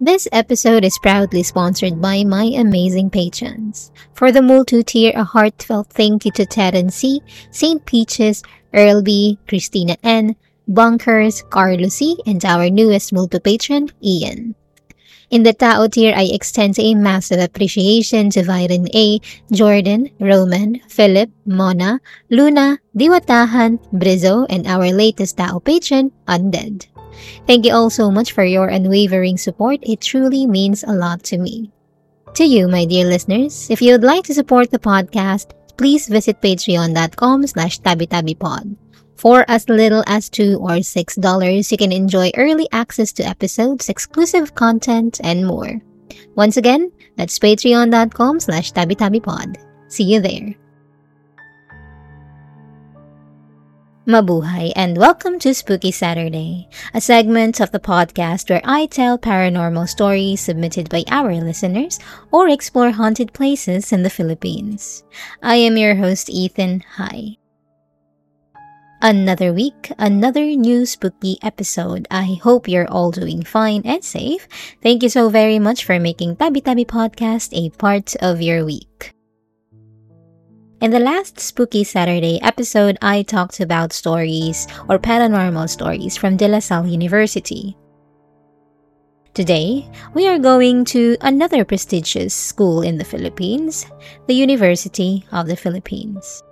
This episode is proudly sponsored by my amazing patrons. For the multi-tier, a heartfelt thank you to Ted and C, St. Peaches, Earl B, Christina N, Bunkers, Carlos C, and our newest multi-patron, Ian. In the Tao tier, I extend a massive appreciation to Viren A, Jordan, Roman, Philip, Mona, Luna, Diwatahan, Brizo, and our latest Tao patron, Undead. Thank you all so much for your unwavering support. It truly means a lot to me. To you, my dear listeners, if you would like to support the podcast, please visit patreon.com slash tabitabipod. For as little as 2 or $6, you can enjoy early access to episodes, exclusive content, and more. Once again, that's patreon.com slash tabitabipod. See you there. Mabuhay and welcome to Spooky Saturday, a segment of the podcast where I tell paranormal stories submitted by our listeners or explore haunted places in the Philippines. I am your host, Ethan. Hi. Another week, another new spooky episode. I hope you're all doing fine and safe. Thank you so very much for making Tabi Tabi Podcast a part of your week. In the last Spooky Saturday episode, I talked about stories or paranormal stories from De La Salle University. Today, we are going to another prestigious school in the Philippines, the University of the Philippines.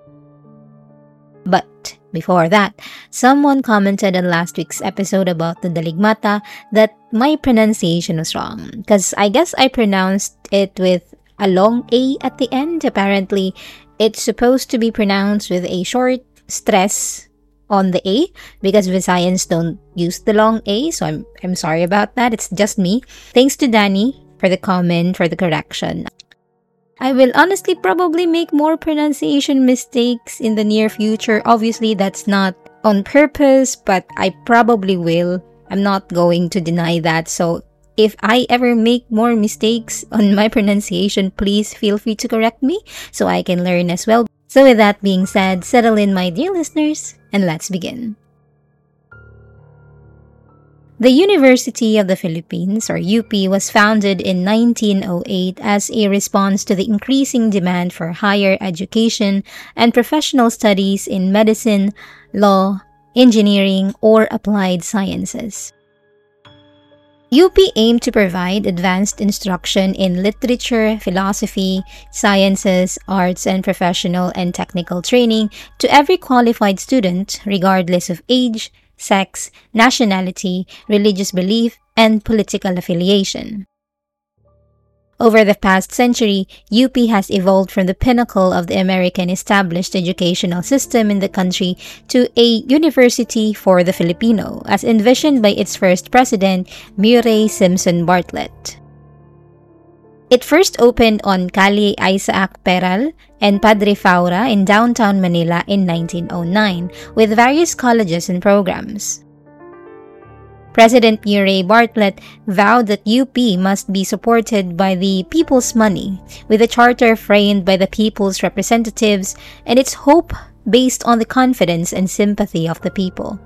But before that, someone commented on last week's episode about the Daligmata that my pronunciation was wrong because I guess I pronounced it with a long A at the end. Apparently, it's supposed to be pronounced with a short stress on the A because Visayans don't use the long A, so I'm I'm sorry about that. It's just me. Thanks to Danny for the comment for the correction. I will honestly probably make more pronunciation mistakes in the near future. Obviously, that's not on purpose, but I probably will. I'm not going to deny that. So if I ever make more mistakes on my pronunciation, please feel free to correct me so I can learn as well. So, with that being said, settle in, my dear listeners, and let's begin. The University of the Philippines, or UP, was founded in 1908 as a response to the increasing demand for higher education and professional studies in medicine, law, engineering, or applied sciences. UP aimed to provide advanced instruction in literature, philosophy, sciences, arts, and professional and technical training to every qualified student, regardless of age, sex, nationality, religious belief, and political affiliation. Over the past century, UP has evolved from the pinnacle of the American established educational system in the country to a university for the Filipino, as envisioned by its first president, Murray Simpson Bartlett. It first opened on Calle Isaac Peral and Padre Faura in downtown Manila in 1909, with various colleges and programs. President Murray Bartlett vowed that UP must be supported by the people's money, with a charter framed by the people's representatives and its hope based on the confidence and sympathy of the people.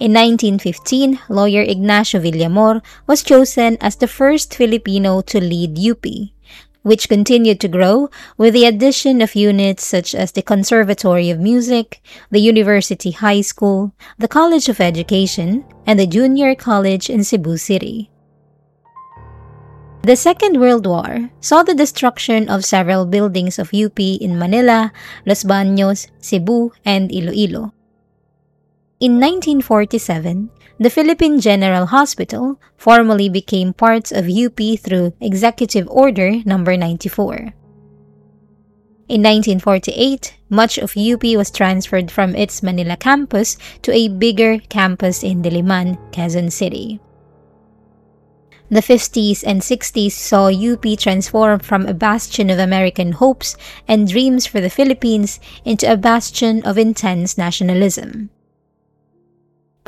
In 1915, lawyer Ignacio Villamor was chosen as the first Filipino to lead UP which continued to grow with the addition of units such as the Conservatory of Music, the University High School, the College of Education, and the Junior College in Cebu City. The Second World War saw the destruction of several buildings of UP in Manila, Los Baños, Cebu, and Iloilo. In 1947, the Philippine General Hospital formally became part of UP through Executive Order No. 94. In 1948, much of UP was transferred from its Manila campus to a bigger campus in Diliman, Quezon City. The 50s and 60s saw UP transform from a bastion of American hopes and dreams for the Philippines into a bastion of intense nationalism.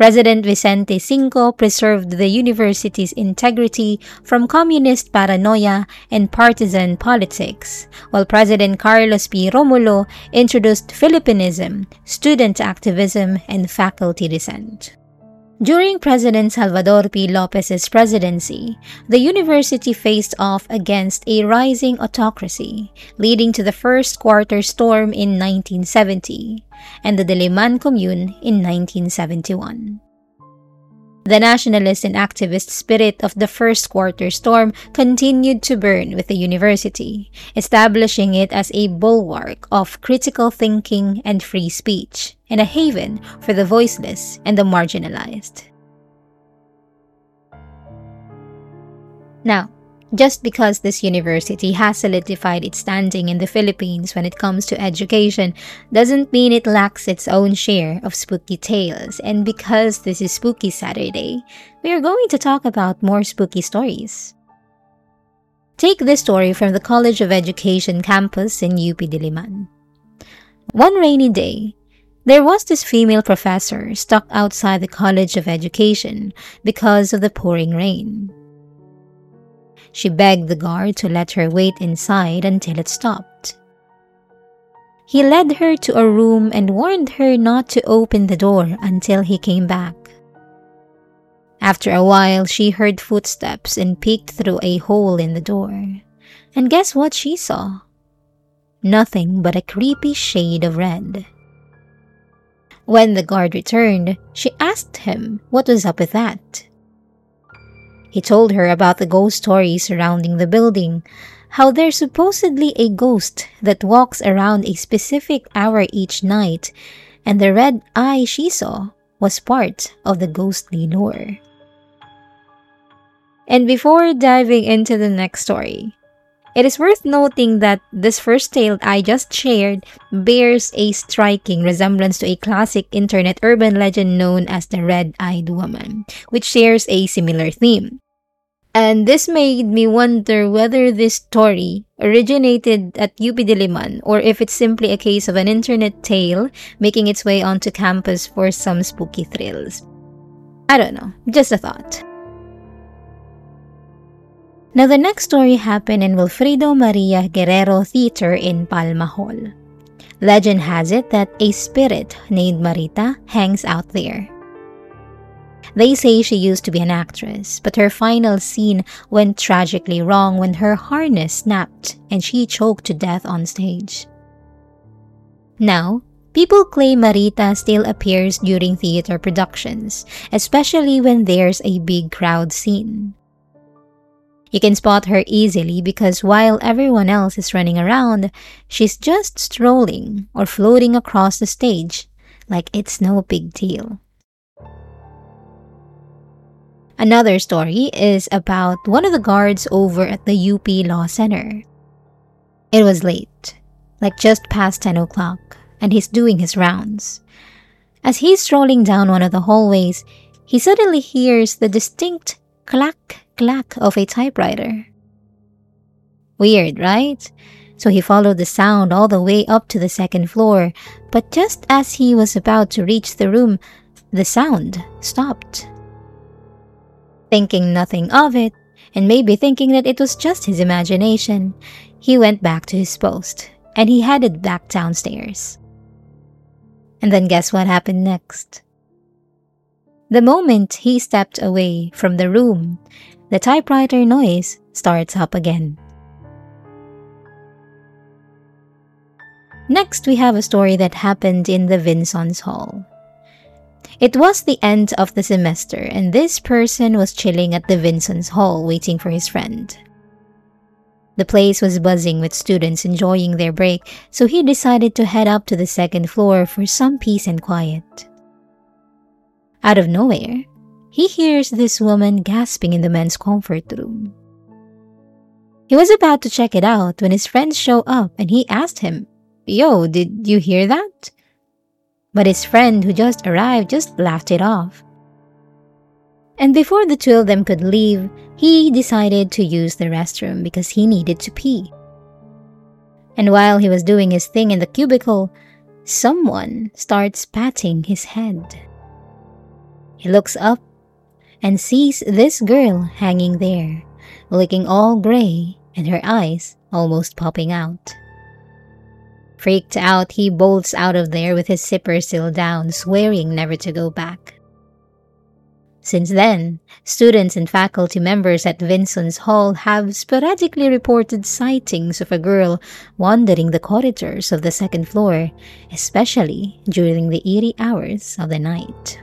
President Vicente Sinco preserved the university's integrity from communist paranoia and partisan politics, while President Carlos P. Romulo introduced Philippinism, student activism, and faculty dissent. During President Salvador P. Lopez's presidency, the university faced off against a rising autocracy, leading to the first quarter storm in 1970 and the Diliman Commune in 1971. The nationalist and activist spirit of the first quarter storm continued to burn with the university, establishing it as a bulwark of critical thinking and free speech, and a haven for the voiceless and the marginalized. Now, just because this university has solidified its standing in the Philippines when it comes to education doesn't mean it lacks its own share of spooky tales. And because this is Spooky Saturday, we are going to talk about more spooky stories. Take this story from the College of Education campus in UP Diliman. One rainy day, there was this female professor stuck outside the College of Education because of the pouring rain. She begged the guard to let her wait inside until it stopped. He led her to a room and warned her not to open the door until he came back. After a while, she heard footsteps and peeked through a hole in the door. And guess what she saw? Nothing but a creepy shade of red. When the guard returned, she asked him what was up with that. He told her about the ghost stories surrounding the building, how there's supposedly a ghost that walks around a specific hour each night, and the red eye she saw was part of the ghostly lore. And before diving into the next story, it is worth noting that this first tale I just shared bears a striking resemblance to a classic internet urban legend known as the Red Eyed Woman, which shares a similar theme. And this made me wonder whether this story originated at UP Diliman or if it's simply a case of an internet tale making its way onto campus for some spooky thrills. I don't know, just a thought. Now, the next story happened in Wilfrido Maria Guerrero Theater in Palma Hall. Legend has it that a spirit named Marita hangs out there. They say she used to be an actress, but her final scene went tragically wrong when her harness snapped and she choked to death on stage. Now, people claim Marita still appears during theater productions, especially when there's a big crowd scene. You can spot her easily because while everyone else is running around, she's just strolling or floating across the stage like it's no big deal. Another story is about one of the guards over at the UP Law Center. It was late, like just past 10 o'clock, and he's doing his rounds. As he's strolling down one of the hallways, he suddenly hears the distinct clack clack of a typewriter. Weird, right? So he followed the sound all the way up to the second floor, but just as he was about to reach the room, the sound stopped. Thinking nothing of it, and maybe thinking that it was just his imagination, he went back to his post and he headed back downstairs. And then guess what happened next? The moment he stepped away from the room, the typewriter noise starts up again. Next, we have a story that happened in the Vinzons Hall. It was the end of the semester, and this person was chilling at the Vinzons Hall waiting for his friend. The place was buzzing with students enjoying their break, so he decided to head up to the second floor for some peace and quiet. Out of nowhere, he hears this woman gasping in the men's comfort room. He was about to check it out when his friends show up and he asked him, Yo, did you hear that? But his friend who just arrived just laughed it off. And before the two of them could leave, he decided to use the restroom because he needed to pee. And while he was doing his thing in the cubicle, someone starts patting his head. He looks up and sees this girl hanging there, looking all gray and her eyes almost popping out. Freaked out, he bolts out of there with his zipper still down, swearing never to go back. Since then, students and faculty members at Vinzons Hall have sporadically reported sightings of a girl wandering the corridors of the second floor, especially during the eerie hours of the night.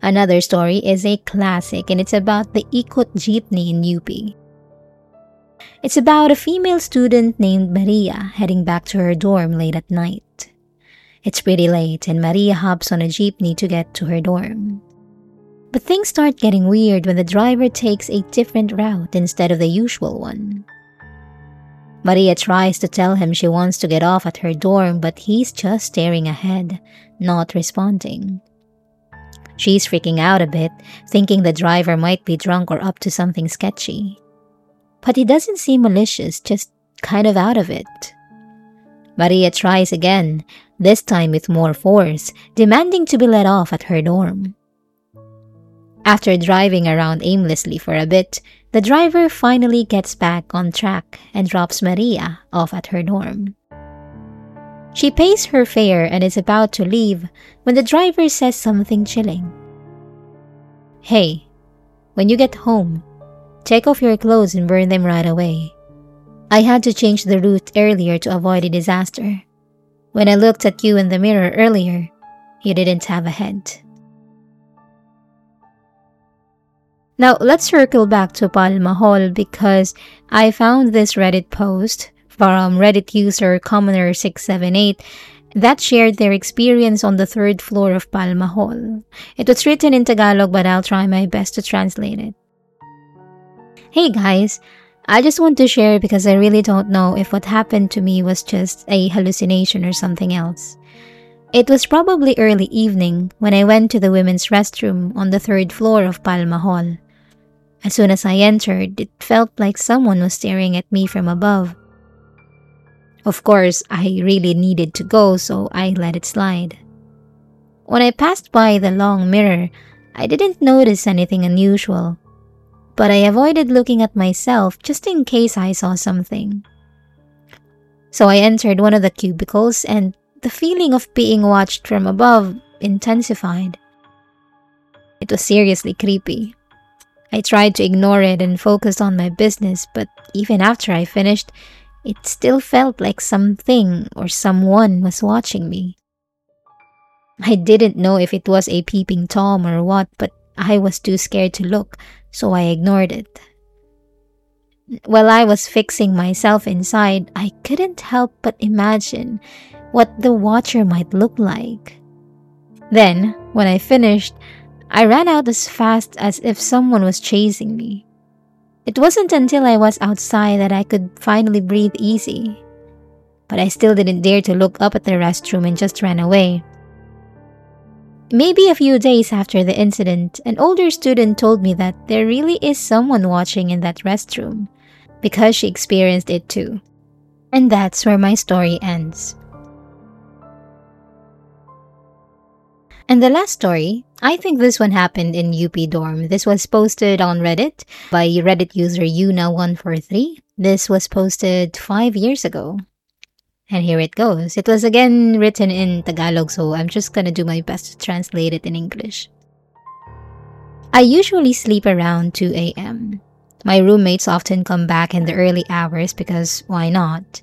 Another story is a classic and it's about the Ikot jeepney in UP. It's about a female student named Maria heading back to her dorm late at night. It's pretty late and Maria hops on a jeepney to get to her dorm. But things start getting weird when the driver takes a different route instead of the usual one. Maria tries to tell him she wants to get off at her dorm, but he's just staring ahead, not responding. She's freaking out a bit, thinking the driver might be drunk or up to something sketchy. But he doesn't seem malicious, just kind of out of it. Maria tries again, this time with more force, demanding to be let off at her dorm. After driving around aimlessly for a bit, the driver finally gets back on track and drops Maria off at her dorm. She pays her fare and is about to leave when the driver says something chilling. Hey, when you get home, take off your clothes and burn them right away. I had to change the route earlier to avoid a disaster. When I looked at you in the mirror earlier, you didn't have a head. Now, let's circle back to Palma Hall because I found this Reddit post from Reddit user Commoner678 that shared their experience on the third floor of Palma Hall. It was written in Tagalog, but I'll try my best to translate it. Hey guys, I just want to share because I really don't know if what happened to me was just a hallucination or something else. It was probably early evening when I went to the women's restroom on the third floor of Palma Hall. As soon as I entered, it felt like someone was staring at me from above. Of course, I really needed to go, so I let it slide. When I passed by the long mirror, I didn't notice anything unusual but I avoided looking at myself just in case I saw something. So I entered one of the cubicles and the feeling of being watched from above intensified. It was seriously creepy. I tried to ignore it and focus on my business, but even after I finished, it still felt like something or someone was watching me. I didn't know if it was a peeping Tom or what, but I was too scared to look, so I ignored it. While I was fixing myself inside, I couldn't help but imagine what the watcher might look like. Then, when I finished, I ran out as fast as if someone was chasing me. It wasn't until I was outside that I could finally breathe easy. But I still didn't dare to look up at the restroom and just ran away. Maybe a few days after the incident, an older student told me that there really is someone watching in that restroom because she experienced it too. And that's where my story ends. And the last story, I think this one happened in UP dorm. This was posted on Reddit by Reddit user Yuna143. This was posted five years ago. And here it goes. It was again written in Tagalog, so I'm just gonna do my best to translate it in English. I usually sleep around 2 a.m. My roommates often come back in the early hours because why not?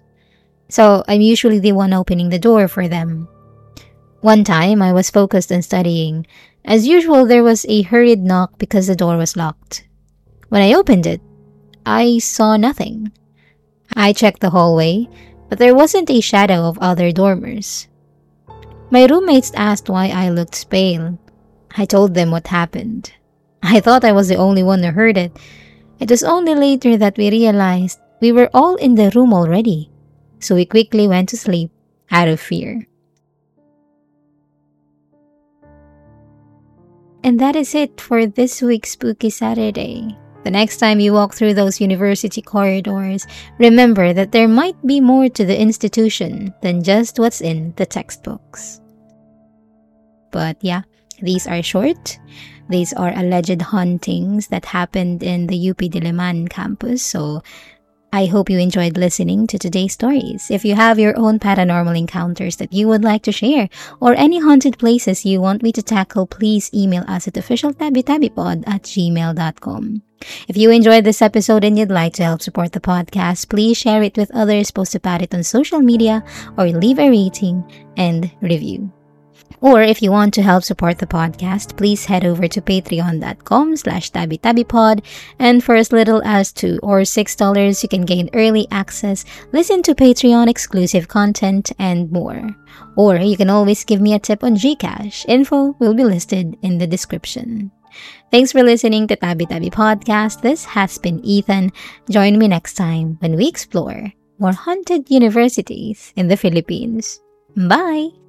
So I'm usually the one opening the door for them. One time, I was focused on studying. As usual, there was a hurried knock because the door was locked. When I opened it, I saw nothing. I checked the hallway, but there wasn't a shadow of other dormers. My roommates asked why I looked pale. I told them what happened. I thought I was the only one who heard it. It was only later that we realized we were all in the room already, so we quickly went to sleep out of fear. And that is it for this week's Spooky Saturday. The next time you walk through those university corridors, remember that there might be more to the institution than just what's in the textbooks. But yeah, these are short. These are alleged hauntings that happened in the UP Diliman campus, so I hope you enjoyed listening to today's stories. If you have your own paranormal encounters that you would like to share or any haunted places you want me to tackle, please email us at officialtabitabipod at gmail.com. If you enjoyed this episode and you'd like to help support the podcast, please share it with others, post about it on social media, or leave a rating and review. Or if you want to help support the podcast, please head over to patreon.com slash tabitabipod and for as little as 2 or $6 you can gain early access, listen to Patreon exclusive content, and more. Or you can always give me a tip on Gcash. Info will be listed in the description. Thanks for listening to Tabi Tabi Podcast. This has been Ethan. Join me next time when we explore more haunted universities in the Philippines. Bye!